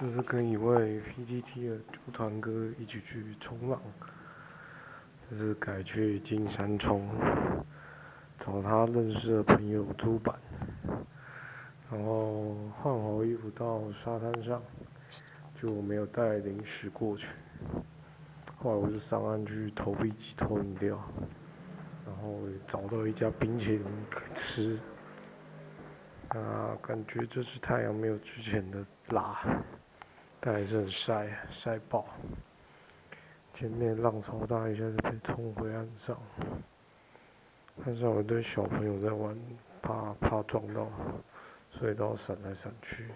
就是跟一位 PTT 的组团哥一起去冲浪，就是改去金山冲，找他认识的朋友租板，然后换好衣服到沙滩上，就没有带零食过去。后来我就上岸去投币机投饮料，然后找到一家冰淇淋吃，啊，感觉这次太阳没有之前的辣，还是很晒，晒爆。前面浪潮大，一下就被冲回岸上，岸上有一堆小朋友在玩，怕怕撞到，所以都要闪来闪去，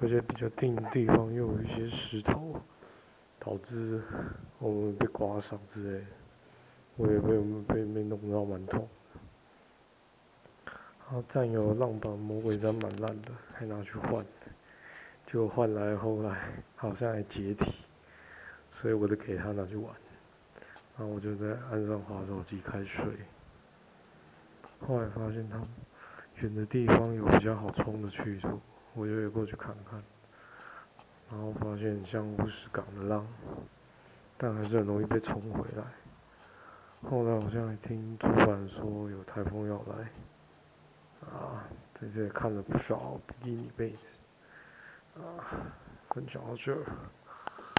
而且比较定的地方又有一些石头。导致我们被刮伤之类，我也被被被弄到蛮痛。然后战友的浪板魔鬼毡蛮烂的，还拿去换，就换来后来好像还解体，所以我就给他拿去玩。然后我就在岸上划手机开水。后来发现他们远的地方有比较好冲的去处，我就也过去看看。然后发现像乌石港的浪，但还是很容易被冲回来。后来好像还听主管说有台风要来，啊，在这里看了不少比基尼被子，啊，分享到这儿。